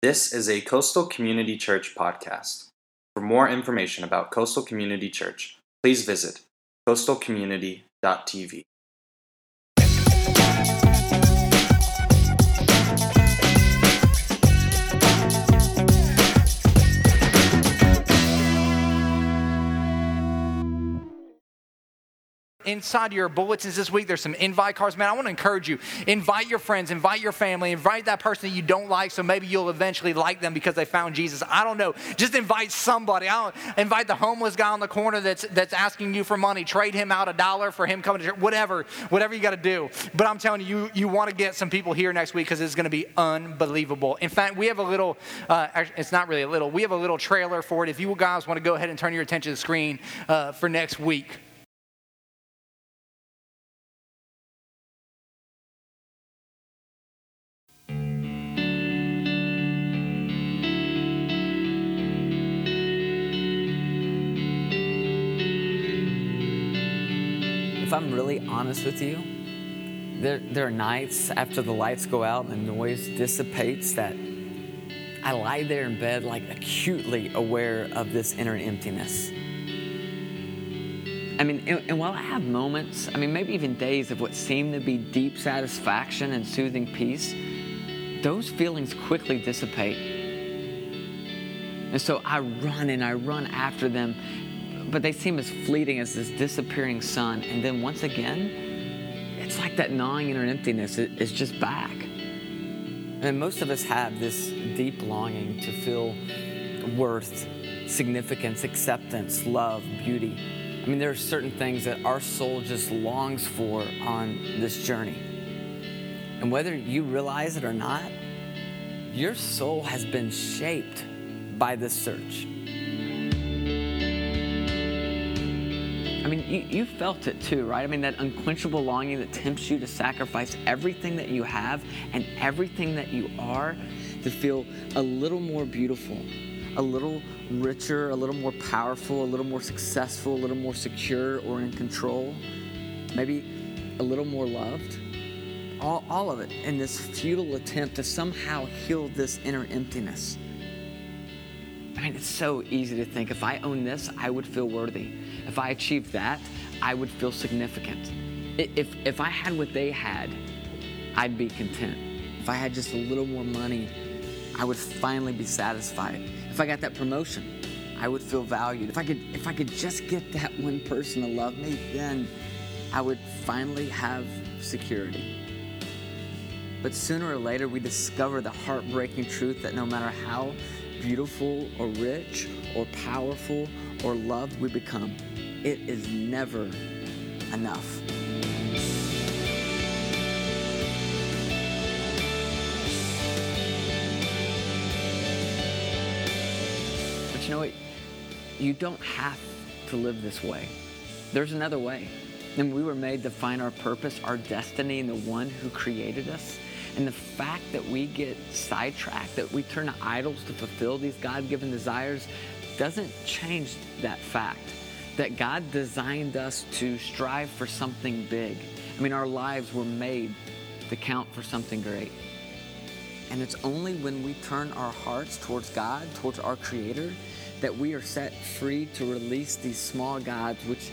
This is a Coastal Community Church podcast. For more information about Coastal Community Church, please visit coastalcommunity.tv. inside your bulletins this week, there's some invite cards. Man, I want to encourage you. Invite your friends, invite your family, invite that person that you don't like, so maybe you'll eventually like them because they found Jesus. I don't know. Just invite somebody. I don't invite the homeless guy on the corner that's that's asking you for money. Trade him out a dollar for him coming to church. Whatever, whatever you got to do. But I'm telling you, you, you want to get some people here next week because it's going to be unbelievable. In fact, we have a little. Uh, it's not really a little. We have a little trailer for it. If you guys want to go ahead and turn your attention to the screen uh, for next week. I'm really honest with you, there, there are nights after the lights go out and the noise dissipates that I lie there in bed like acutely aware of this inner emptiness. I mean, and, and while I have moments, I mean, maybe even days of what seem to be deep satisfaction and soothing peace, those feelings quickly dissipate. And so I run and I run after them but they seem as fleeting as this disappearing sun. And then once again, it's like that gnawing inner emptiness is just back. And most of us have this deep longing to feel worth, significance, acceptance, love, beauty. I mean, there are certain things that our soul just longs for on this journey. And whether you realize it or not, your soul has been shaped by this search. I mean, you, you felt it too, right? I mean, that unquenchable longing that tempts you to sacrifice everything that you have and everything that you are to feel a little more beautiful, a little richer, a little more powerful, a little more successful, a little more secure or in control, maybe a little more loved. All, all of it in this futile attempt to somehow heal this inner emptiness. I mean, it's so easy to think if I own this, I would feel worthy. If I achieved that, I would feel significant. If, if I had what they had, I'd be content. If I had just a little more money, I would finally be satisfied. If I got that promotion, I would feel valued. If I could, if I could just get that one person to love me, then I would finally have security. But sooner or later, we discover the heartbreaking truth that no matter how beautiful or rich or powerful or loved we become, it is never enough. But you know what? You don't have to live this way. There's another way. And we were made to find our purpose, our destiny, in the one who created us. And the fact that we get sidetracked, that we turn to idols to fulfill these God given desires, doesn't change that fact that God designed us to strive for something big. I mean, our lives were made to count for something great. And it's only when we turn our hearts towards God, towards our Creator, that we are set free to release these small gods which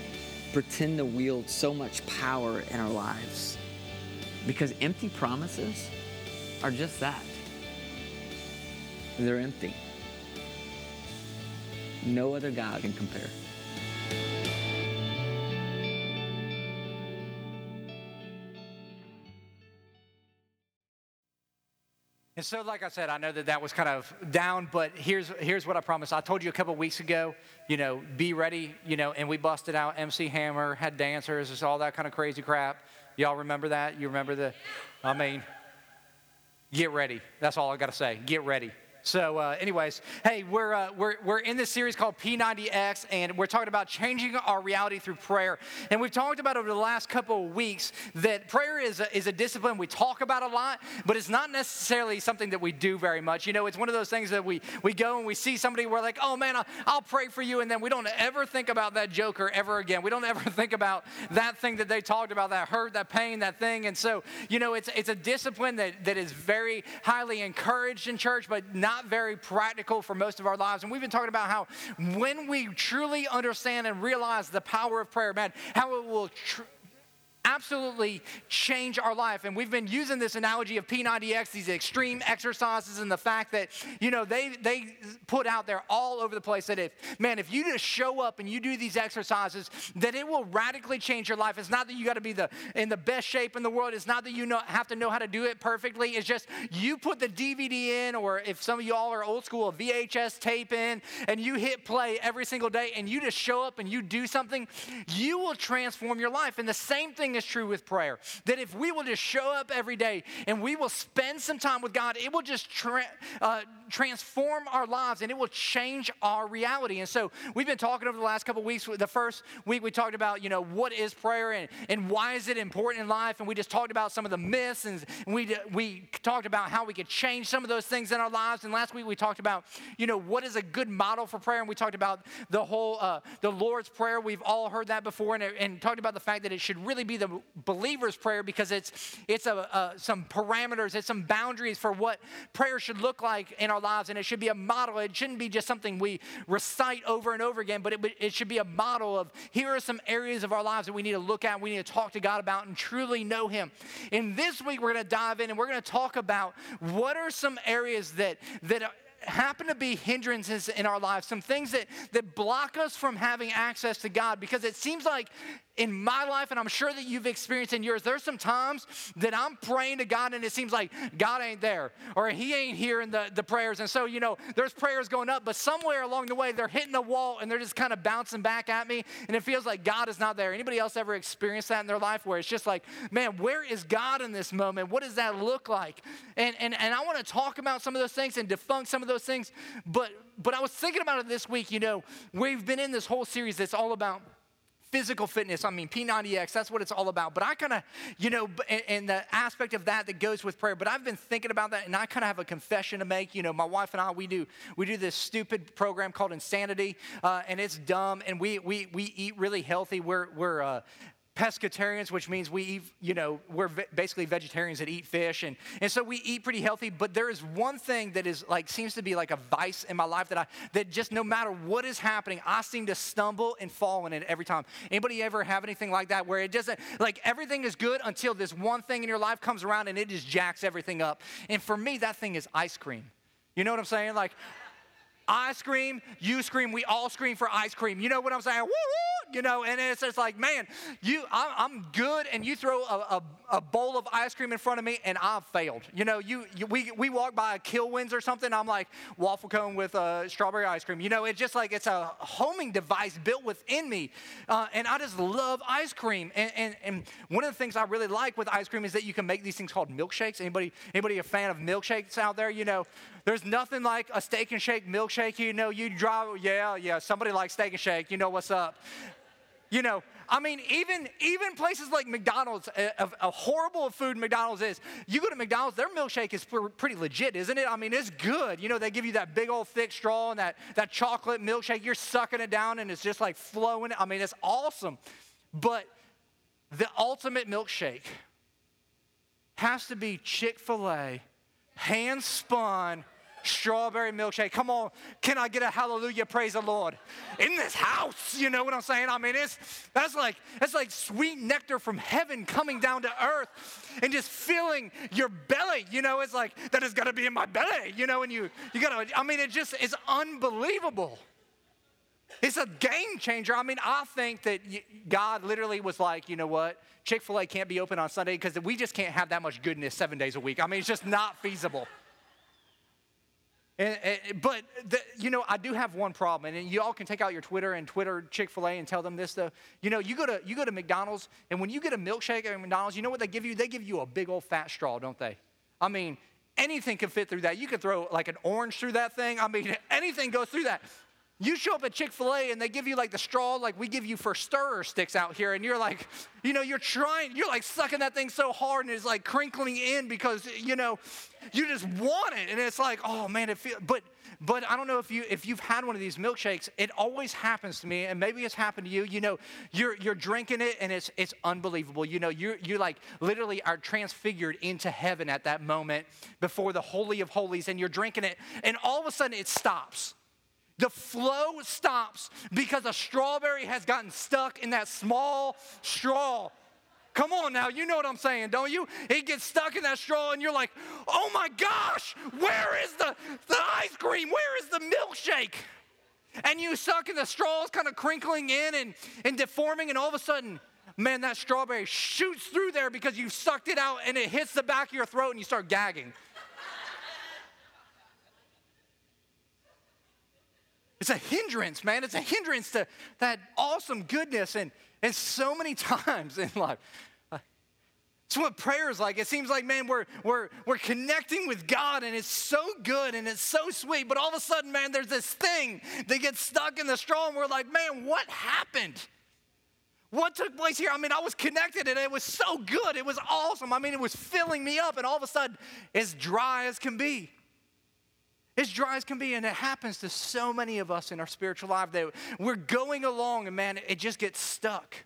pretend to wield so much power in our lives. Because empty promises are just that they're empty. No other God can compare. And so, like I said, I know that that was kind of down, but here's, here's what I promised. I told you a couple weeks ago, you know, be ready, you know, and we busted out MC Hammer, had dancers, all that kind of crazy crap. Y'all remember that? You remember the, I mean, get ready. That's all I got to say. Get ready. So, uh, anyways, hey, we're, uh, we're, we're in this series called P90X, and we're talking about changing our reality through prayer. And we've talked about over the last couple of weeks that prayer is a, is a discipline we talk about a lot, but it's not necessarily something that we do very much. You know, it's one of those things that we, we go and we see somebody, we're like, oh man, I'll, I'll pray for you, and then we don't ever think about that joker ever again. We don't ever think about that thing that they talked about, that hurt, that pain, that thing. And so, you know, it's, it's a discipline that, that is very highly encouraged in church, but not not very practical for most of our lives. And we've been talking about how when we truly understand and realize the power of prayer, man, how it will absolutely change our life. And we've been using this analogy of P90X, these extreme exercises, and the fact that, you know, they, they put out there all over the place that if, man, if you just show up and you do these exercises, that it will radically change your life. It's not that you got to be the, in the best shape in the world. It's not that you know, have to know how to do it perfectly. It's just you put the DVD in, or if some of y'all are old school, a VHS tape in, and you hit play every single day, and you just show up and you do something, you will transform your life. And the same thing is true with prayer. That if we will just show up every day and we will spend some time with God, it will just tra- uh, transform our lives and it will change our reality. And so we've been talking over the last couple weeks. The first week we talked about, you know, what is prayer and, and why is it important in life? And we just talked about some of the myths and we, we talked about how we could change some of those things in our lives. And last week we talked about, you know, what is a good model for prayer? And we talked about the whole, uh, the Lord's Prayer. We've all heard that before and, and talked about the fact that it should really be the believer's prayer because it's, it's a, a, some parameters, it's some boundaries for what prayer should look like in our lives. And it should be a model. It shouldn't be just something we recite over and over again, but it, it should be a model of here are some areas of our lives that we need to look at, we need to talk to God about and truly know Him. And this week we're going to dive in and we're going to talk about what are some areas that, that happen to be hindrances in our lives, some things that, that block us from having access to God because it seems like in my life, and I'm sure that you've experienced in yours, there's some times that I'm praying to God and it seems like God ain't there or He ain't hearing the, the prayers. And so, you know, there's prayers going up, but somewhere along the way, they're hitting a wall and they're just kind of bouncing back at me. And it feels like God is not there. Anybody else ever experienced that in their life where it's just like, man, where is God in this moment? What does that look like? And, and, and I want to talk about some of those things and defunct some of those things. But, but I was thinking about it this week. You know, we've been in this whole series that's all about physical fitness. I mean, P90X, that's what it's all about. But I kind of, you know, and, the aspect of that that goes with prayer. But I've been thinking about that, and I kind of have a confession to make. You know, my wife and I, we do we do this stupid program called Insanity, uh, and it's dumb. And we we we eat really healthy. We're we're uh, pescatarians, which means we eat, you know, we're basically vegetarians that eat fish. And, and so we eat pretty healthy. But there is one thing that is like, seems to be like a vice in my life that I, that just no matter what is happening, I seem to stumble and fall in it every time. Anybody ever have anything like that where it doesn't, like everything is good until this one thing in your life comes around and it just jacks everything up. And for me, that thing is ice cream. You know what I'm saying? Like, I scream, you scream, we all scream for ice cream. You know what I'm saying? Woo woo! You know, and it's just like, man, you, I'm, good, and you throw a, a, a, bowl of ice cream in front of me, and I've failed. You know, you, you we, we walk by a Kilwins or something, I'm like, waffle cone with uh, strawberry ice cream. You know, it's just like it's a homing device built within me, uh, and I just love ice cream. And, and, and one of the things I really like with ice cream is that you can make these things called milkshakes. Anybody, anybody a fan of milkshakes out there? You know, there's nothing like a steak and shake milkshake. You know, you drive, yeah, yeah, somebody likes steak and shake. You know what's up. You know, I mean, even even places like McDonald's, a, a, horrible food McDonald's is. You go to McDonald's, their milkshake is pretty legit, isn't it? I mean, it's good. You know, they give you that big old thick straw and that that chocolate milkshake. You're sucking it down and it's just like flowing. I mean, it's awesome. But the ultimate milkshake has to be Chick Fil A, hand spun strawberry milkshake. Come on, can I get a hallelujah? Praise the Lord. In this house, you know what I'm saying? I mean, it's that's like that's like sweet nectar from heaven coming down to earth and just filling your belly. You know, it's like that is gonna be in my belly. You know, and you you gotta. I mean, it just is unbelievable. It's a game changer. I mean, I think that God literally was like, you know what? Chick fil A can't be open on Sunday because we just can't have that much goodness seven days a week. I mean, it's just not feasible. And, and, but the, you know, I do have one problem, and you all can take out your Twitter and Twitter Chick Fil A and tell them this though. You know, you go to you go to McDonald's, and when you get a milkshake at McDonald's, you know what they give you? They give you a big old fat straw, don't they? I mean, anything can fit through that. You could throw like an orange through that thing. I mean, anything goes through that. You show up at Chick fil A and they give you like the straw, like we give you for stirrer sticks out here, and you're like, you know, you're trying, you're like sucking that thing so hard and it's like crinkling in because, you know, you just want it. And it's like, oh man, it feels, but but I don't know if you if you've had one of these milkshakes. It always happens to me, and maybe it's happened to you. You know, you're you're drinking it, and it's it's unbelievable. You know, you're, you like literally are transfigured into heaven at that moment before the holy of holies, and you're drinking it, and all of a sudden it stops. The flow stops because a strawberry has gotten stuck in that small straw. Come on now, you know what I'm saying, don't you? It gets stuck in that straw, and you're like, oh my gosh, where is the, the ice cream? Where is the milkshake? And you suck, and the straw is kind of crinkling in and, and deforming, and all of a sudden, man, that strawberry shoots through there because you've sucked it out, and it hits the back of your throat, and you start gagging. It's a hindrance, man. It's a hindrance to that awesome goodness. And, and so many times in life, it's what prayer is like. It seems like, man, we're, we're, we're connecting with God and it's so good and it's so sweet. But all of a sudden, man, there's this thing that gets stuck in the straw and we're like, man, what happened? What took place here? I mean, I was connected and it was so good. It was awesome. I mean, it was filling me up and all of a sudden, as dry as can be. As dry as can be, and it happens to so many of us in our spiritual life that we're going along and man, it just gets stuck.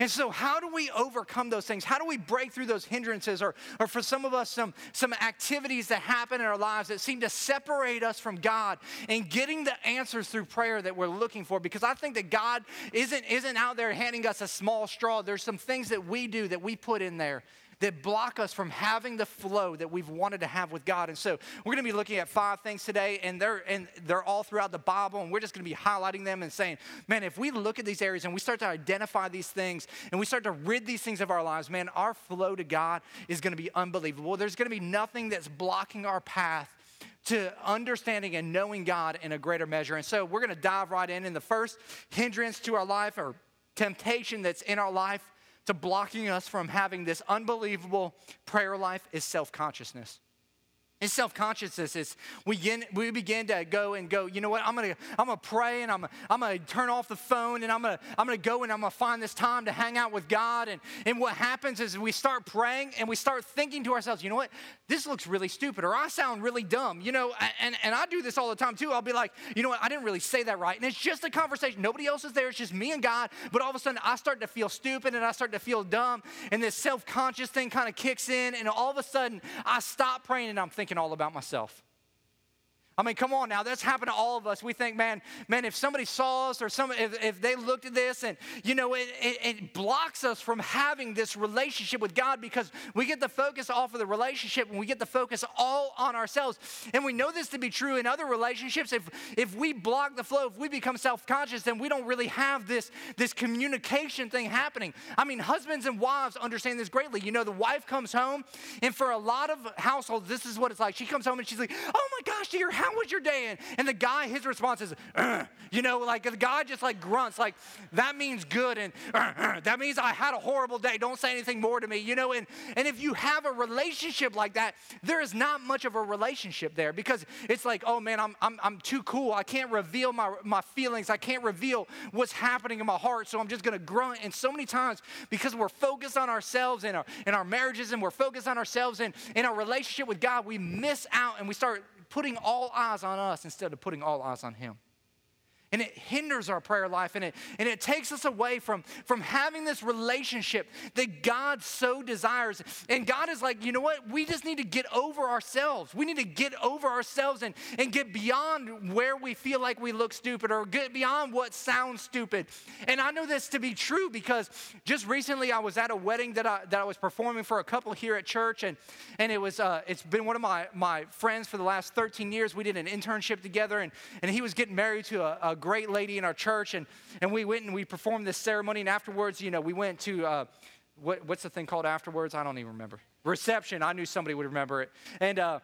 And so, how do we overcome those things? How do we break through those hindrances? Or, or for some of us, some, some activities that happen in our lives that seem to separate us from God and getting the answers through prayer that we're looking for? Because I think that God isn't, isn't out there handing us a small straw. There's some things that we do that we put in there that block us from having the flow that we've wanted to have with God. And so we're going to be looking at five things today, and they're and they're all throughout the Bible, and we're just going to be highlighting them and saying, man, if we look at these areas and we start to identify these things and we start to rid these things of our lives, man, our flow to God is going to be unbelievable. There's going to be nothing that's blocking our path to understanding and knowing God in a greater measure. And so we're going to dive right in. And the first hindrance to our life or temptation that's in our life to blocking us from having this unbelievable prayer life is self consciousness. In self-consciousness we begin, we begin to go and go, you know what, I'm gonna, I'm gonna pray and I'm, I'm gonna turn off the phone and I'm gonna, I'm gonna go and I'm gonna find this time to hang out with God. And, and what happens is we start praying and we start thinking to ourselves, you know what, this looks really stupid or I sound really dumb, you know, and, and I do this all the time too. I'll be like, you know what, I didn't really say that right. And it's just a conversation. Nobody else is there, it's just me and God. But all of a sudden I start to feel stupid and I start to feel dumb and this self-conscious thing kind of kicks in and all of a sudden I stop praying and I'm thinking all about myself. I mean, come on now, that's happened to all of us. We think, man, man, if somebody saw us or some, if, if they looked at this and, you know, it, it, it, blocks us from having this relationship with God because we get the focus off of the relationship and we get the focus all on ourselves. And we know this to be true in other relationships. If, if we block the flow, if we become self-conscious, then we don't really have this, this communication thing happening. I mean, husbands and wives understand this greatly. You know, the wife comes home and for a lot of households, this is what it's like. She comes home and she's like, oh my gosh, dear, how was your day? And, and the guy, his response is, uh, you know, like the guy just like grunts, like that means good. And uh, uh, that means I had a horrible day. Don't say anything more to me, you know. And, and if you have a relationship like that, there is not much of a relationship there because it's like, oh man, I'm, I'm, I'm too cool. I can't reveal my, my feelings. I can't reveal what's happening in my heart. So I'm just going to grunt. And so many times, because we're focused on ourselves and our, in our marriages and we're focused on ourselves and in our relationship with God, we miss out and we start putting all eyes on us instead of putting all eyes on Him and it hinders our prayer life and it, and it takes us away from, from having this relationship that God so desires. And God is like, you know what? We just need to get over ourselves. We need to get over ourselves and, and get beyond where we feel like we look stupid or get beyond what sounds stupid. And I know this to be true because just recently I was at a wedding that I, that I was performing for a couple here at church and, and it was, uh, it's been one of my, my friends for the last 13 years. We did an internship together and, and he was getting married to a, a great lady in our church, and, and we went and we performed this ceremony. And afterwards, you know, we went to uh, what, what's the thing called afterwards? I don't even remember. Reception. I knew somebody would remember it. And uh,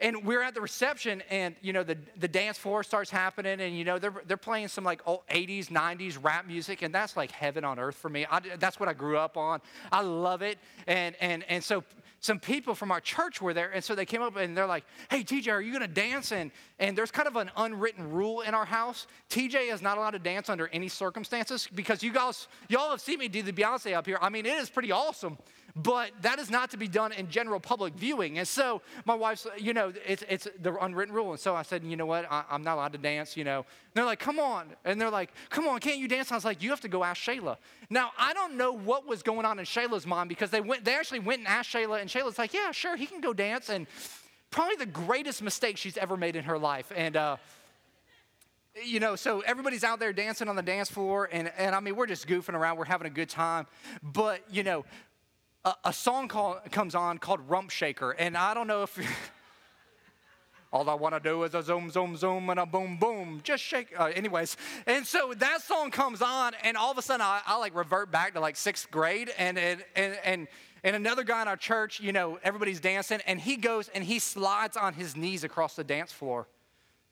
and we're at the reception, and you know the, the dance floor starts happening, and you know they're, they're playing some like old 80s, 90s rap music, and that's like heaven on earth for me. I, that's what I grew up on. I love it, and and and so some people from our church were there, and so they came up and they're like, "Hey, TJ, are you going to dance?" And and there's kind of an unwritten rule in our house. TJ is not allowed to dance under any circumstances because you guys, y'all have seen me do the Beyonce up here. I mean, it is pretty awesome but that is not to be done in general public viewing. And so my wife's, you know, it's, it's the unwritten rule. And so I said, you know what, I, am not allowed to dance, you know. And they're like, come on. And they're like, come on, can't you dance? And I was like, you have to go ask Shayla. Now, I don't know what was going on in Shayla's mind because they went, they actually went and asked Shayla, and Shayla's like, yeah, sure, he can go dance. And probably the greatest mistake she's ever made in her life. And, uh, you know, so everybody's out there dancing on the dance floor, and, and I mean, we're just goofing around, we're having a good time. But, you know, a, a song call, comes on called Rump Shaker. And I don't know if all I want to do is a zoom, zoom, zoom, and a boom, boom. Just shake. Uh, anyways, and so that song comes on, and all of a sudden I, I like revert back to like sixth grade, and and and and. And another guy in our church, you know, everybody's dancing, and he goes and he slides on his knees across the dance floor,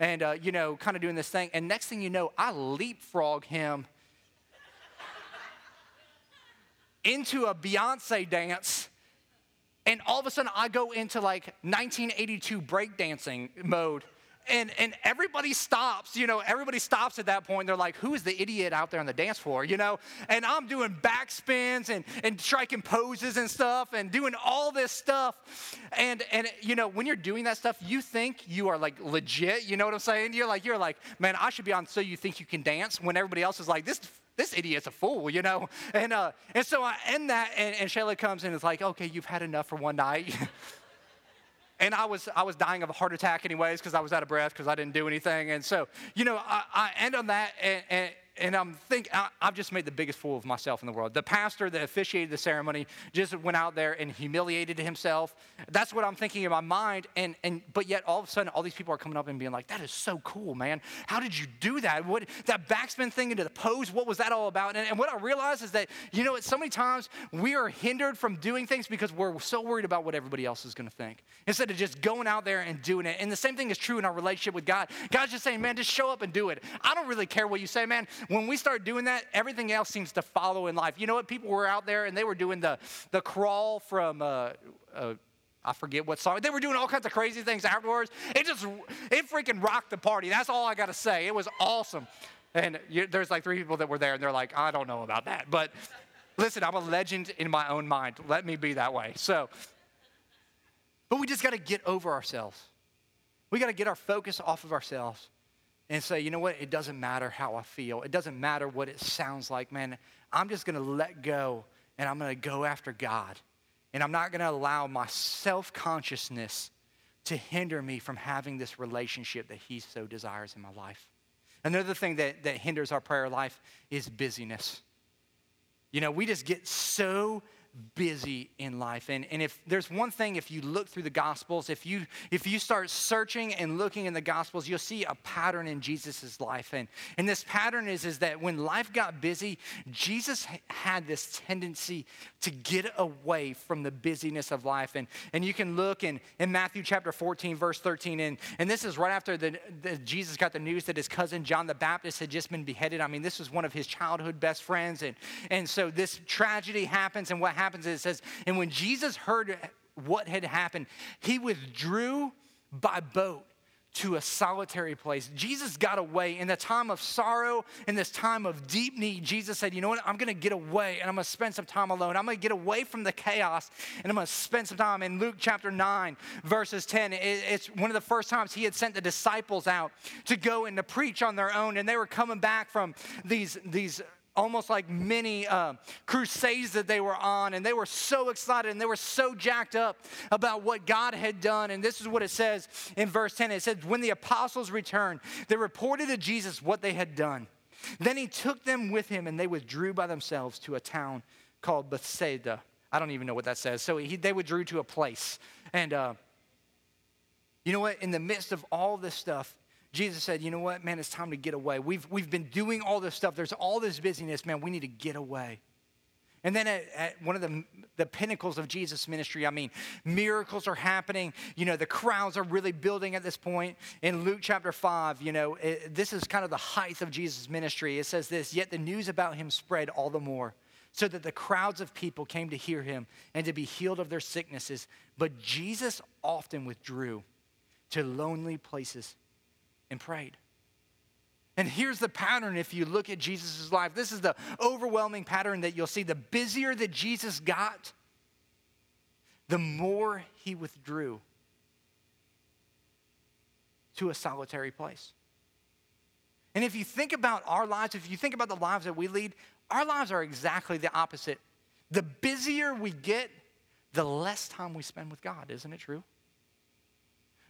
and uh, you know, kind of doing this thing. And next thing you know, I leapfrog him into a Beyonce dance. And all of a sudden, I go into like 1982 breakdancing mode. And, and everybody stops, you know, everybody stops at that point. They're like, who is the idiot out there on the dance floor, you know? And I'm doing backspins and, and striking poses and stuff and doing all this stuff. And, and, you know, when you're doing that stuff, you think you are like legit, you know what I'm saying? You're like, you're like, man, I should be on So You Think You Can Dance when everybody else is like, this this idiot's a fool, you know? And, uh, and so I end that, and, and Shayla comes in and is like, okay, you've had enough for one night. and I was, I was dying of a heart attack anyways because I was out of breath because I didn't do anything. And so, you know, I, I end on that, and, and and I'm thinking, I've just made the biggest fool of myself in the world. The pastor that officiated the ceremony just went out there and humiliated himself. That's what I'm thinking in my mind. And, and but yet all of a sudden, all these people are coming up and being like, that is so cool, man. How did you do that? What that backspin thing into the pose, what was that all about? And, and what I realized is that, you know, so many times we are hindered from doing things because we're so worried about what everybody else is gonna think. Instead of just going out there and doing it. And the same thing is true in our relationship with God. God's just saying, man, just show up and do it. I don't really care what you say, man when we start doing that, everything else seems to follow in life. You know what? People were out there and they were doing the, the crawl from, uh, uh, I forget what song. They were doing all kinds of crazy things afterwards. It just, it freaking rocked the party. That's all I got to say. It was awesome. And you, there's like three people that were there and they're like, I don't know about that. But listen, I'm a legend in my own mind. Let me be that way. So, but we just got to get over ourselves. We got to get our focus off of ourselves and say, you know what? It doesn't matter how I feel. It doesn't matter what it sounds like, man. I'm just going to let go and I'm going to go after God. And I'm not going to allow my self consciousness to hinder me from having this relationship that He so desires in my life. Another thing that, that hinders our prayer life is busyness. You know, we just get so busy in life. And, and if there's one thing, if you look through the Gospels, if you, if you start searching and looking in the Gospels, you'll see a pattern in Jesus' life. And, and this pattern is, is that when life got busy, Jesus had this tendency to get away from the busyness of life. And, and you can look in, in Matthew chapter 14, verse 13, and, and this is right after the, the, Jesus got the news that his cousin John the Baptist had just been beheaded. I mean, this was one of his childhood best friends. And, and so this tragedy happens, and what happens is it says, and when Jesus heard what had happened, he withdrew by boat to a solitary place. Jesus got away in the time of sorrow, in this time of deep need. Jesus said, You know what? I'm going to get away and I'm going to spend some time alone. I'm going to get away from the chaos and I'm going to spend some time. In Luke chapter 9, verses 10, it's one of the first times he had sent the disciples out to go and to preach on their own. And they were coming back from these, these almost like many uh, crusades that they were on, and they were so excited and they were so jacked up about what God had done. And this is what it says in verse 10 it says, When the apostles returned, they reported to Jesus what they had done. Then he took them with him, and they withdrew by themselves to a town called Bethsaida. I don't even know what that says. So he, they withdrew to a place. And uh, you know what? In the midst of all this stuff, Jesus said, You know what, man, it's time to get away. We've, we've been doing all this stuff. There's all this busyness, man. We need to get away. And then at, at, one of the, the pinnacles of Jesus' ministry, I mean, miracles are happening. You know, the crowds are really building at this point. In Luke chapter 5, you know, it, this is kind of the height of Jesus' ministry. It says this Yet the news about him spread all the more so that the crowds of people came to hear him and to be healed of their sicknesses. But Jesus often withdrew to lonely places and prayed. And here's the pattern if you look at Jesus' life. This is the overwhelming pattern that you'll see. The busier that Jesus got, the more he withdrew to a solitary place. And if you think about our lives, if you think about the lives that we lead, our lives are exactly the opposite. The busier we get, the less time we spend with God. Isn't it true?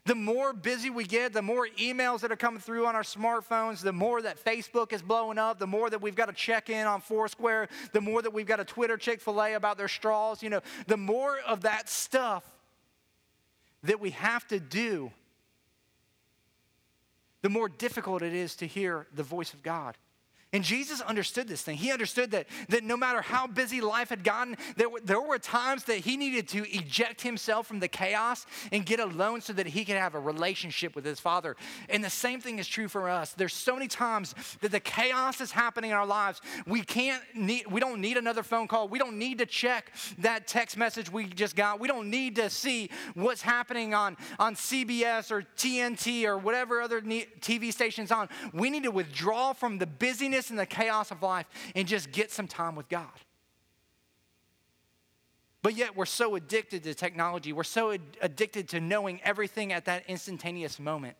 The more busy we get, the more emails that are coming through on our smartphones, the more that Facebook is blowing up, the more that we've got to check in on Foursquare, the more that we've got to Twitter Chick fil A about their straws, you know, the more of that stuff that we have to do, the more difficult it is to hear the voice of God. And Jesus understood this thing. He understood that, that no matter how busy life had gotten, there were, there were times that he needed to eject himself from the chaos and get alone so that he could have a relationship with his Father. And the same thing is true for us. There's so many times that the chaos is happening in our lives. We can't need, we don't need another phone call. We don't need to check that text message we just got. We don't need to see what's happening on, on CBS or TNT or whatever other TV stations on. We need to withdraw from the busyness busyness and the chaos of life and just get some time with God. But yet, we're so addicted to technology. We're so ad- addicted to knowing everything at that instantaneous moment.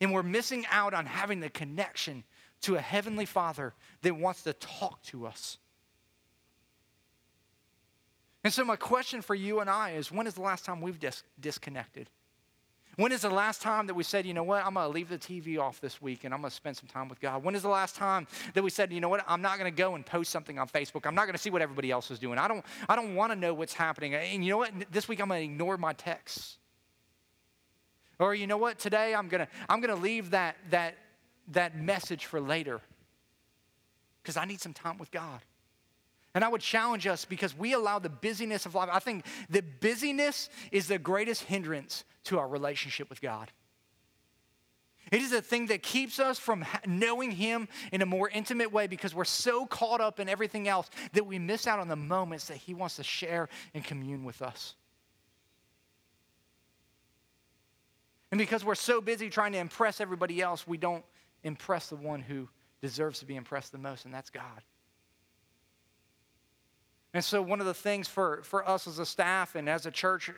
And we're missing out on having the connection to a heavenly Father that wants to talk to us. And so, my question for you and I is when is the last time we've dis- disconnected? When is the last time that we said, you know what, I'm going to leave the TV off this week and I'm going to spend some time with God? When is the last time that we said, you know what, I'm not going to go and post something on Facebook. I'm not going to see what everybody else is doing. I don't, I don't want to know what's happening. And you know what, this week I'm going to ignore my texts. Or you know what, today I'm going to, I'm going to leave that, that, that message for later because I need some time with God. And I would challenge us because we allow the busyness of life. I think the busyness is the greatest hindrance to our relationship with God. It is a thing that keeps us from knowing Him in a more intimate way because we're so caught up in everything else that we miss out on the moments that He wants to share and commune with us. And because we're so busy trying to impress everybody else, we don't impress the one who deserves to be impressed the most, and that's God. And so, one of the things for, for us as a staff and as a church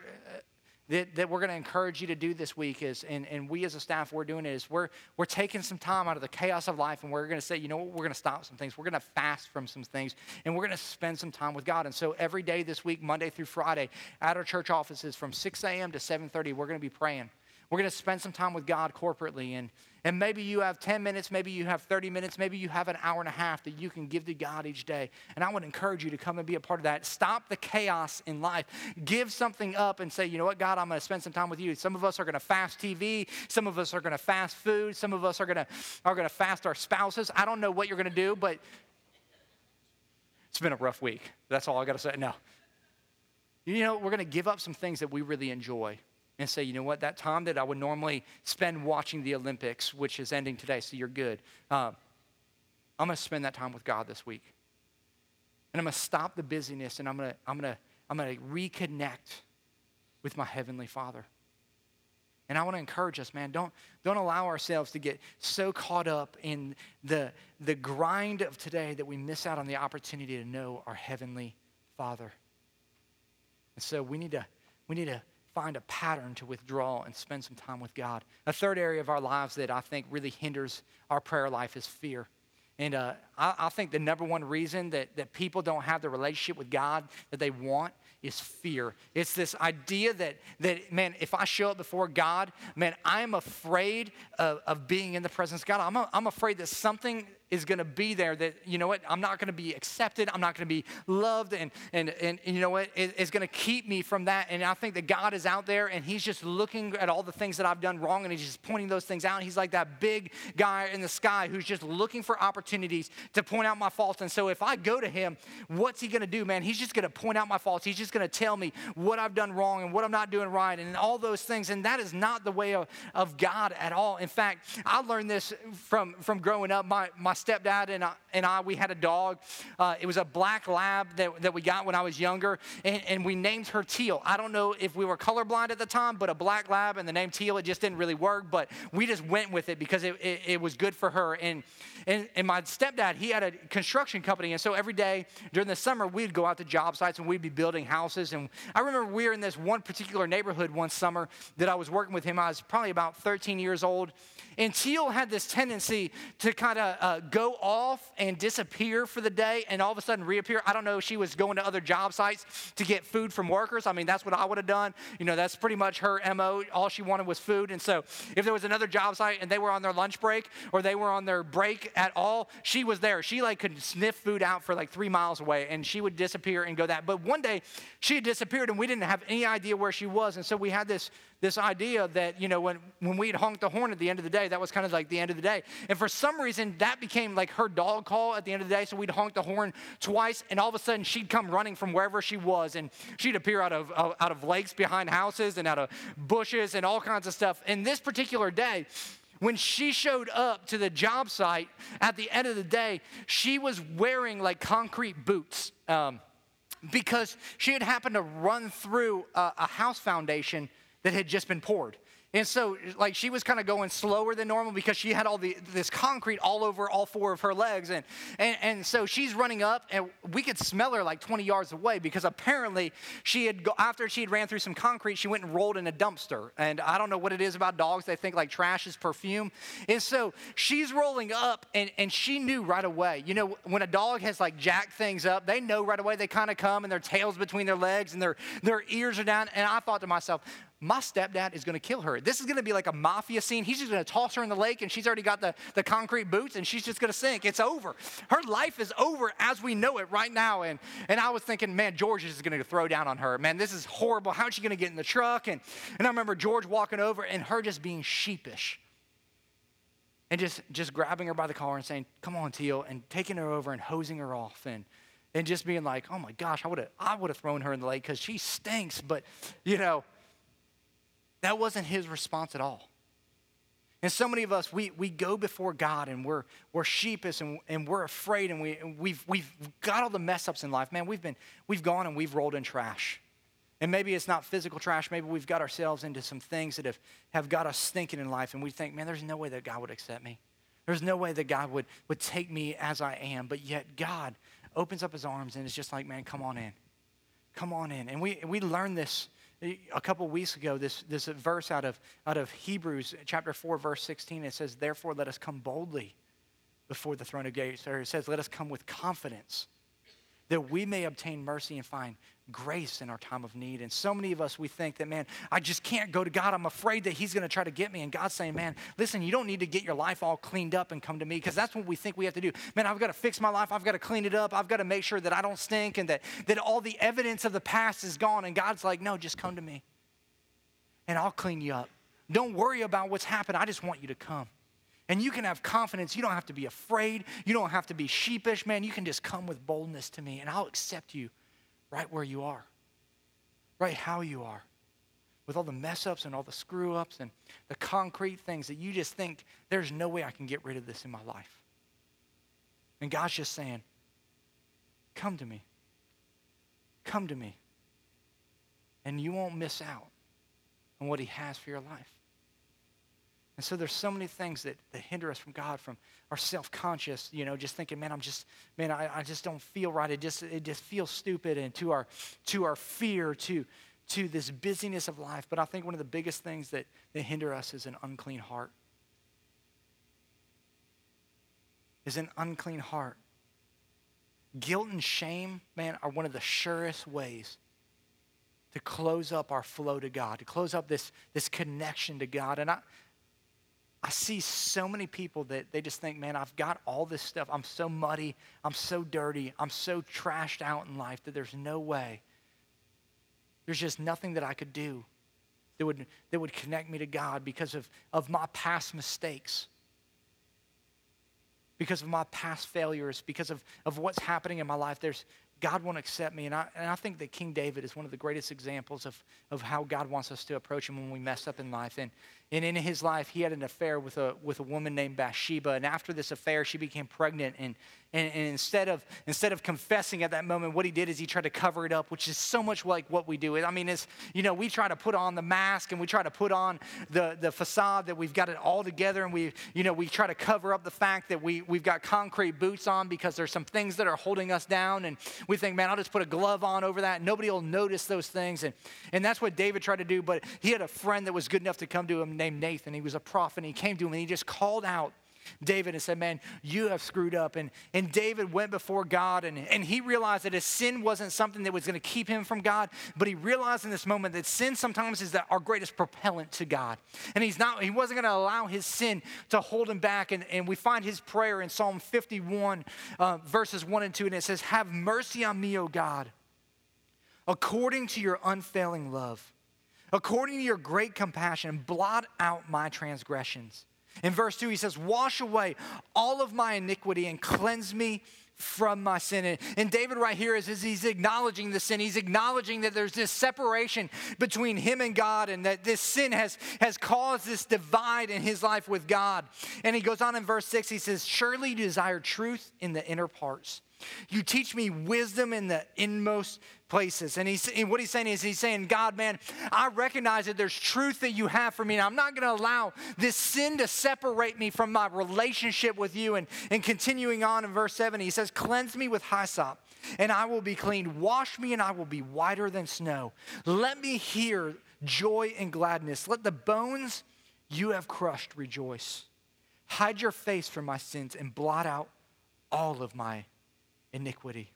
that, that we're going to encourage you to do this week is, and, and we as a staff, we're doing it is we're, we're taking some time out of the chaos of life and we're going to say, you know what, we're going to stop some things. We're going to fast from some things and we're going to spend some time with God. And so, every day this week, Monday through Friday, at our church offices from 6 a.m. to 7.30, we're going to be praying. We're going to spend some time with God corporately. And, and maybe you have 10 minutes, maybe you have 30 minutes, maybe you have an hour and a half that you can give to God each day. And I would encourage you to come and be a part of that. Stop the chaos in life. Give something up and say, you know what, God, I'm going to spend some time with you. Some of us are going to fast TV. Some of us are going to fast food. Some of us are going to, are going to fast our spouses. I don't know what you're going to do, but it's been a rough week. That's all I got to say. No. You know, we're going to give up some things that we really enjoy and say, you know what, that time that I would normally spend watching the Olympics, which is ending today, so you're good. Um, I'm going to spend that time with God this week. And I'm going to stop the busyness and I'm going to, I'm going to, I'm going to reconnect with my Heavenly Father. And I want to encourage us, man, don't, don't allow ourselves to get so caught up in the, the grind of today that we miss out on the opportunity to know our Heavenly Father. And so we need to, we need to find a pattern to withdraw and spend some time with God. A third area of our lives that I think really hinders our prayer life is fear. And uh, I, I, think the number one reason that, that people don't have the relationship with God that they want is fear. It's this idea that, that man, if I show up before God, man, I'm afraid of, of being in the presence of God. I'm, a, I'm afraid that something is going to be there that, you know what, I'm not going to be accepted. I'm not going to be loved. And, and, and, and you know what, it, it's going to keep me from that. And I think that God is out there and he's just looking at all the things that I've done wrong and he's just pointing those things out. He's like that big guy in the sky who's just looking for opportunities to point out my faults. And so if I go to him, what's he going to do, man? He's just going to point out my faults. He's just going to tell me what I've done wrong and what I'm not doing right and all those things. And that is not the way of, of God at all. In fact, I learned this from, from growing up. My, my stepdad and I, and I we had a dog. Uh, it was a black lab that, that we got when I was younger, and, and we named her Teal. I don't know if we were colorblind at the time, but a black lab and the name Teal, it just didn't really work, but we just went with it because it, it, it was good for her. And, and, and my stepdad, he had a construction company, and so every day during the summer, we'd go out to job sites and we'd be building houses. And I remember we were in this one particular neighborhood one summer that I was working with him. I was probably about 13 years old. And Teal had this tendency to kind of uh, go off and disappear for the day and all of a sudden reappear. I don't know if she was going to other job sites to get food from workers. I mean, that's what I would have done. You know, that's pretty much her MO. All she wanted was food. And so if there was another job site and they were on their lunch break or they were on their break at all, she was there. She like could sniff food out for like three miles away and she would disappear and go that. But one day she disappeared and we didn't have any idea where she was. And so we had this this idea that, you know, when, when we'd honk the horn at the end of the day, that was kind of like the end of the day. And for some reason, that became like her dog call at the end of the day. So we'd honk the horn twice, and all of a sudden she'd come running from wherever she was, and she'd appear out of, out of lakes behind houses and out of bushes and all kinds of stuff. And this particular day, when she showed up to the job site at the end of the day, she was wearing like concrete boots um, because she had happened to run through a, a house foundation that had just been poured. And so, like, she was kind of going slower than normal because she had all the, this concrete all over all four of her legs. And, and, and so she's running up, and we could smell her like 20 yards away because apparently she had, go, after she had ran through some concrete, she went and rolled in a dumpster. And I don't know what it is about dogs. They think like trash is perfume. And so she's rolling up, and, and she knew right away. You know, when a dog has like jacked things up, they know right away. They kind of come, and their tail's between their legs, and their, their ears are down. And I thought to myself, my stepdad is going to kill her. This is going to be like a mafia scene. He's just going to toss her in the lake, and she's already got the, the concrete boots, and she's just going to sink. It's over. Her life is over as we know it right now. And, and I was thinking, man, George is going to throw down on her. Man, this is horrible. How is she going to get in the truck? And, and I remember George walking over and her just being sheepish and just, just grabbing her by the collar and saying, come on, Teal, and taking her over and hosing her off. And, and just being like, oh my gosh, I would have I would have thrown her in the lake because she stinks. But you know, that wasn't his response at all. And so many of us, we, we go before God and we're, we're sheepish and, and we're afraid and, we, and we've, we've got all the mess ups in life. Man, we've, been, we've gone and we've rolled in trash. And maybe it's not physical trash. Maybe we've got ourselves into some things that have, have got us thinking in life. And we think, man, there's no way that God would accept me. There's no way that God would, would take me as I am. But yet God opens up his arms and it's just like, man, come on in. Come on in. And we, we learn this a couple weeks ago, this, this verse out of, out of Hebrews chapter 4, verse 16, it says, Therefore, let us come boldly before the throne of grace. Or it says, Let us come with confidence that we may obtain mercy and find grace in our time of need. And so many of us, we think that, man, I just can't go to God. I'm afraid that He's going to try to get me. And God's saying, man, listen, you don't need to get your life all cleaned up and come to me because that's what we think we have to do. Man, I've got to fix my life. I've got to clean it up. I've got to make sure that I don't stink and that, that all the evidence of the past is gone. And God's like, no, just come to me and I'll clean you up. Don't worry about what's happened. I just want you to come. And you can have confidence. You don't have to be afraid. You don't have to be sheepish, man. You can just come with boldness to me, and I'll accept you right where you are, right how you are, with all the mess ups and all the screw ups and the concrete things that you just think, there's no way I can get rid of this in my life. And God's just saying, come to me. Come to me. And you won't miss out on what He has for your life. And so there's so many things that, that hinder us from God, from our self-conscious, you know, just thinking, man, I'm just, man, I, I just don't feel right. It just, it just feels stupid. And to our, to our fear, to, to this busyness of life. But I think one of the biggest things that, that hinder us is an unclean heart. Is an unclean heart. Guilt and shame, man, are one of the surest ways to close up our flow to God, to close up this, this connection to God. And I, I see so many people that they just think, man, I've got all this stuff. I'm so muddy. I'm so dirty. I'm so trashed out in life that there's no way. There's just nothing that I could do that would, that would connect me to God because of, of my past mistakes, because of my past failures, because of, of what's happening in my life. There's, God won't accept me. And I, and I think that King David is one of the greatest examples of, of how God wants us to approach him when we mess up in life. And And in his life, he had an affair with a, with a woman named Bathsheba. And after this affair, she became pregnant. And, and, and, instead, of, instead of confessing at that moment, what he did is he tried to cover it up, which is so much like what we do. I mean, it's, you know, we try to put on the mask and we try to put on the, the facade that we've got it all together. And we, you know, we try to cover up the fact that we, we've got concrete boots on because there's some things that are holding us down. And we think, man, I'll just put a glove on over that. Nobody will notice those things. And, and that's what David tried to do. But he had a friend that was good enough to come to him named Nathan. He was a prophet. And he came to him and he just called out David and said, Man, you have screwed up. And, and David went before God and, and he realized that his sin wasn't something that was going to keep him from God, but he realized in this moment that sin sometimes is that our greatest propellant to God. And he's not, he wasn't going to allow his sin to hold him back. And, and we find his prayer in Psalm 51, uh, verses 1 and 2, and it says, Have mercy on me, O God, according to your unfailing love according to your great compassion, blot out my transgressions. In verse 2, he says, Wash away all of my iniquity and cleanse me from my sin. And, David, right here, is, is he's acknowledging the sin. He's acknowledging that there's this separation between him and God, and that this sin has, has caused this divide in his life with God. And he goes on in verse 6, he says, Surely you desire truth in the inner parts. You teach me wisdom in the inmost places. And, he's, and what he's saying is, he's saying, God, man, I recognize that there's truth that you have for me. And I'm not going to allow this sin to separate me from my relationship with you. And, and continuing on in verse 7, he says, Cleanse me with hyssop, and I will be clean. Wash me, and I will be whiter than snow. Let me hear joy and gladness. Let the bones you have crushed rejoice. Hide your face from my sins and blot out all of my iniquity.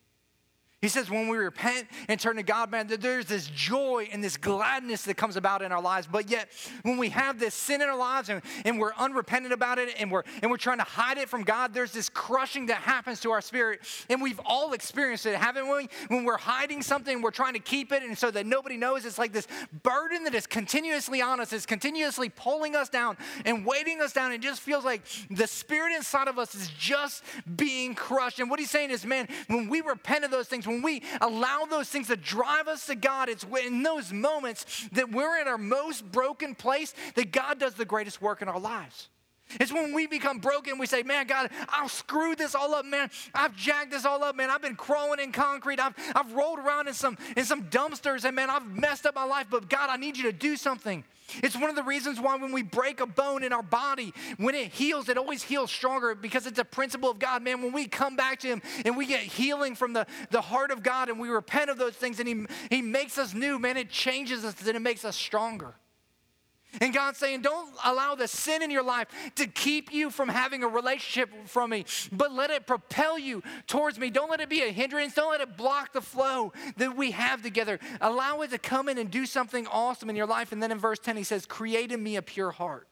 He says, when we repent and turn to God, man, there's this joy and this gladness that comes about in our lives. But yet, when we have this sin in our lives and, and we're unrepentant about it and we're, and we're trying to hide it from God, there's this crushing that happens to our spirit. And we've all experienced it, haven't we? When we're hiding something, we're trying to keep it, and so that nobody knows, it's like this burden that is continuously on us, is continuously pulling us down and weighting us down. It just feels like the spirit inside of us is just being crushed. And what he's saying is, man, when we repent of those things, when we allow those things to drive us to God, it's in those moments that we're in our most broken place that God does the greatest work in our lives. It's when we become broken, we say, Man, God, I've screwed this all up, man. I've jacked this all up, man. I've been crawling in concrete. I've, I've rolled around in some, in some dumpsters, and man, I've messed up my life, but God, I need you to do something. It's one of the reasons why when we break a bone in our body, when it heals, it always heals stronger because it's a principle of God. Man, when we come back to Him and we get healing from the, the heart of God and we repent of those things and He, he makes us new, man, it changes us and it makes us stronger. And God's saying, don't allow the sin in your life to keep you from having a relationship from me, but let it propel you towards me. Don't let it be a hindrance. Don't let it block the flow that we have together. Allow it to come in and do something awesome in your life. And then in verse 10, he says, Create in me a pure heart,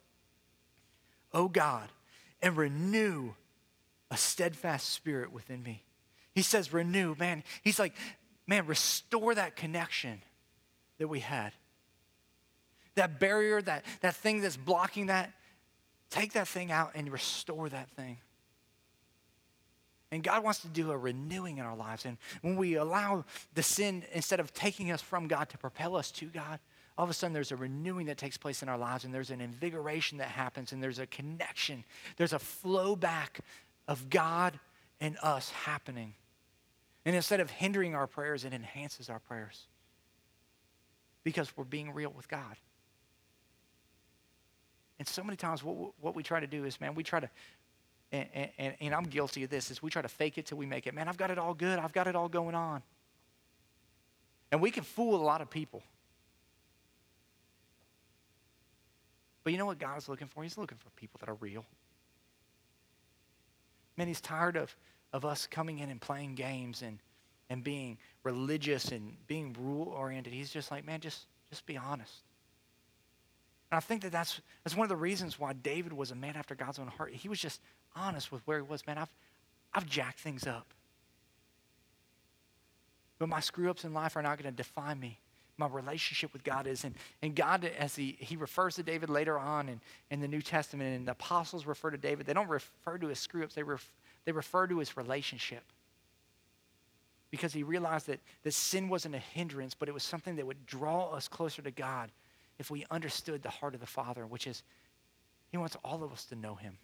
O God, and renew a steadfast spirit within me. He says, Renew, man. He's like, man, restore that connection that we had that barrier, that, that thing that's blocking that, take that thing out and restore that thing. And God wants to do a renewing in our lives. And when we allow the sin, instead of taking us from God to propel us to God, all of a sudden there's a renewing that takes place in our lives, and there's an invigoration that happens, and there's a connection. There's a flow back of God and us happening. And instead of hindering our prayers, it enhances our prayers because we're being real with God. And so many times, what, what we try to do is, man, we try to, and, and, and I'm guilty of this, is we try to fake it till we make it. Man, I've got it all good. I've got it all going on. And we can fool a lot of people. But you know what God is looking for? He's looking for people that are real. Man, he's tired of, of us coming in and playing games and, and being religious and being rule oriented. He's just like, man, just, just be honest. And I think that that's, that's one of the reasons why David was a man after God's own heart. He was just honest with where he was. Man, I've, I've jacked things up. But my screw ups in life are not going to define me. My relationship with God is. And, and God, as he, he refers to David later on in, in the New Testament, and the apostles refer to David, they don't refer to his screw ups, they, ref, they refer to his relationship. Because he realized that, that sin wasn't a hindrance, but it was something that would draw us closer to God if we understood the heart of the Father, which is He wants all of us to know Him.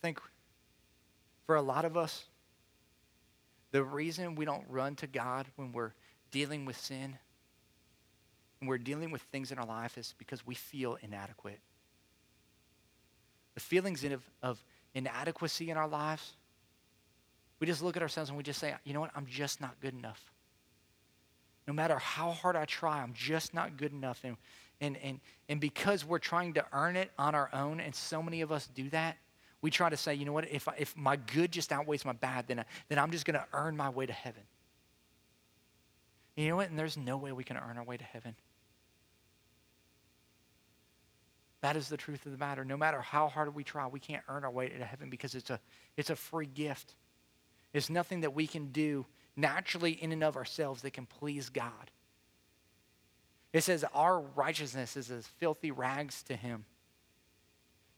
I think for a lot of us, the reason we don't run to God when we're dealing with sin, when we're dealing with things in our life, is because we feel inadequate. The feelings of, of inadequacy in our lives, we just look at ourselves and we just say, you know what, I'm just not good enough. No matter how hard I try, I'm just not good enough. And, and, and, and because we're trying to earn it on our own, and so many of us do that, we try to say, you know what, if, I, if my good just outweighs my bad, then, I, then I'm just going to earn my way to heaven. You know what? And there's no way we can earn our way to heaven. That is the truth of the matter. No matter how hard we try, we can't earn our way to heaven because it's a, it's a free gift. It's nothing that we can do naturally in and of ourselves that can please God. It says our righteousness is as filthy rags to him.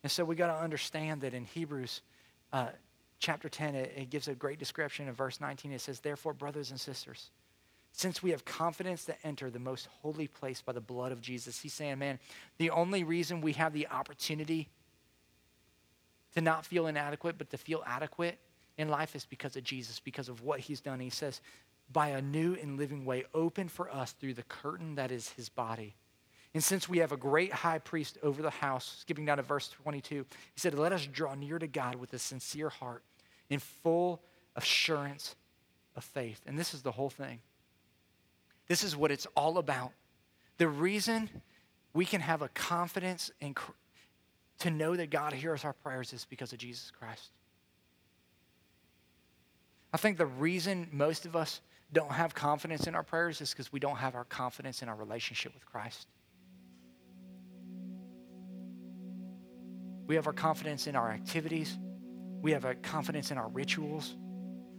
And so we got to understand that in Hebrews uh, chapter 10, it, it gives a great description. In verse 19, it says, Therefore, brothers and sisters, since we have confidence to enter the most holy place by the blood of Jesus, he's saying, man, the only reason we have the opportunity to not feel inadequate, but to feel adequate in life is because of Jesus, because of what he's done. He says, by a new and living way open for us through the curtain that is his body. And since we have a great high priest over the house, skipping down to verse 22, he said, Let us draw near to God with a sincere heart in full assurance of faith. And this is the whole thing. This is what it's all about. The reason we can have a confidence and to know that God hears our prayers is because of Jesus Christ. I think the reason most of us don't have confidence in our prayers is because we don't have our confidence in our relationship with Christ. We have our confidence in our activities. We have a confidence in our rituals.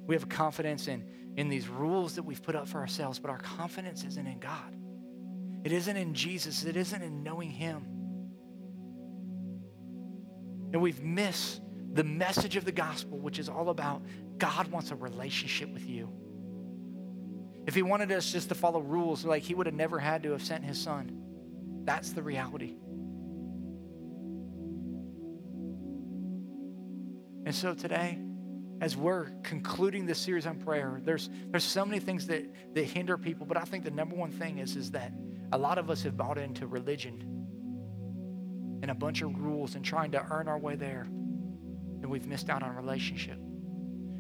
We have a confidence in, in these rules that we've put up for ourselves, but our confidence isn't in God. It isn't in Jesus. It isn't in knowing Him. And we've missed the message of the gospel, which is all about God wants a relationship with you. If He wanted us just to follow rules, like He would have never had to have sent His Son. That's the reality. And so today, as we're concluding this series on prayer, there's, there's so many things that, that hinder people, but I think the number one thing is, is that a lot of us have bought into religion and a bunch of rules and trying to earn our way there, and we've missed out on relationship.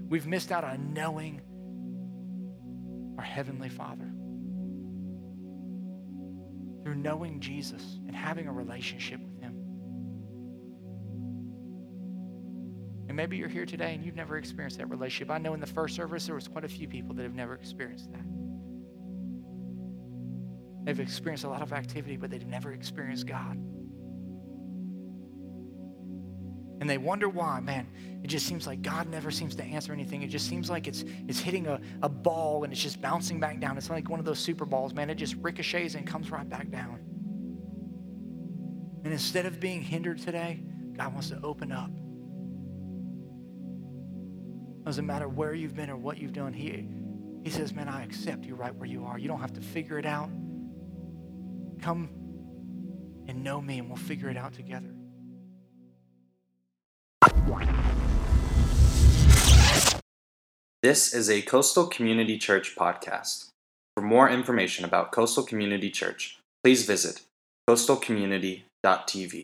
We've missed out on knowing our Heavenly Father. Through knowing Jesus and having a relationship with Him. And maybe you're here today and you've never experienced that relationship. I know in the first service there was quite a few people that have never experienced that. They've experienced a lot of activity, but they've never experienced God. And they wonder why, man, it just seems like God never seems to answer anything. It just seems like it's, it's hitting a, a ball and it's just bouncing back down. It's like one of those super balls, man. It just ricochets and comes right back down. And instead of being hindered today, God wants to open up doesn't matter where you've been or what you've done. He, he says, Man, I accept you right where you are. You don't have to figure it out. Come and know me, and we'll figure it out together. This is a Coastal Community Church podcast. For more information about Coastal Community Church, please visit coastalcommunity.tv.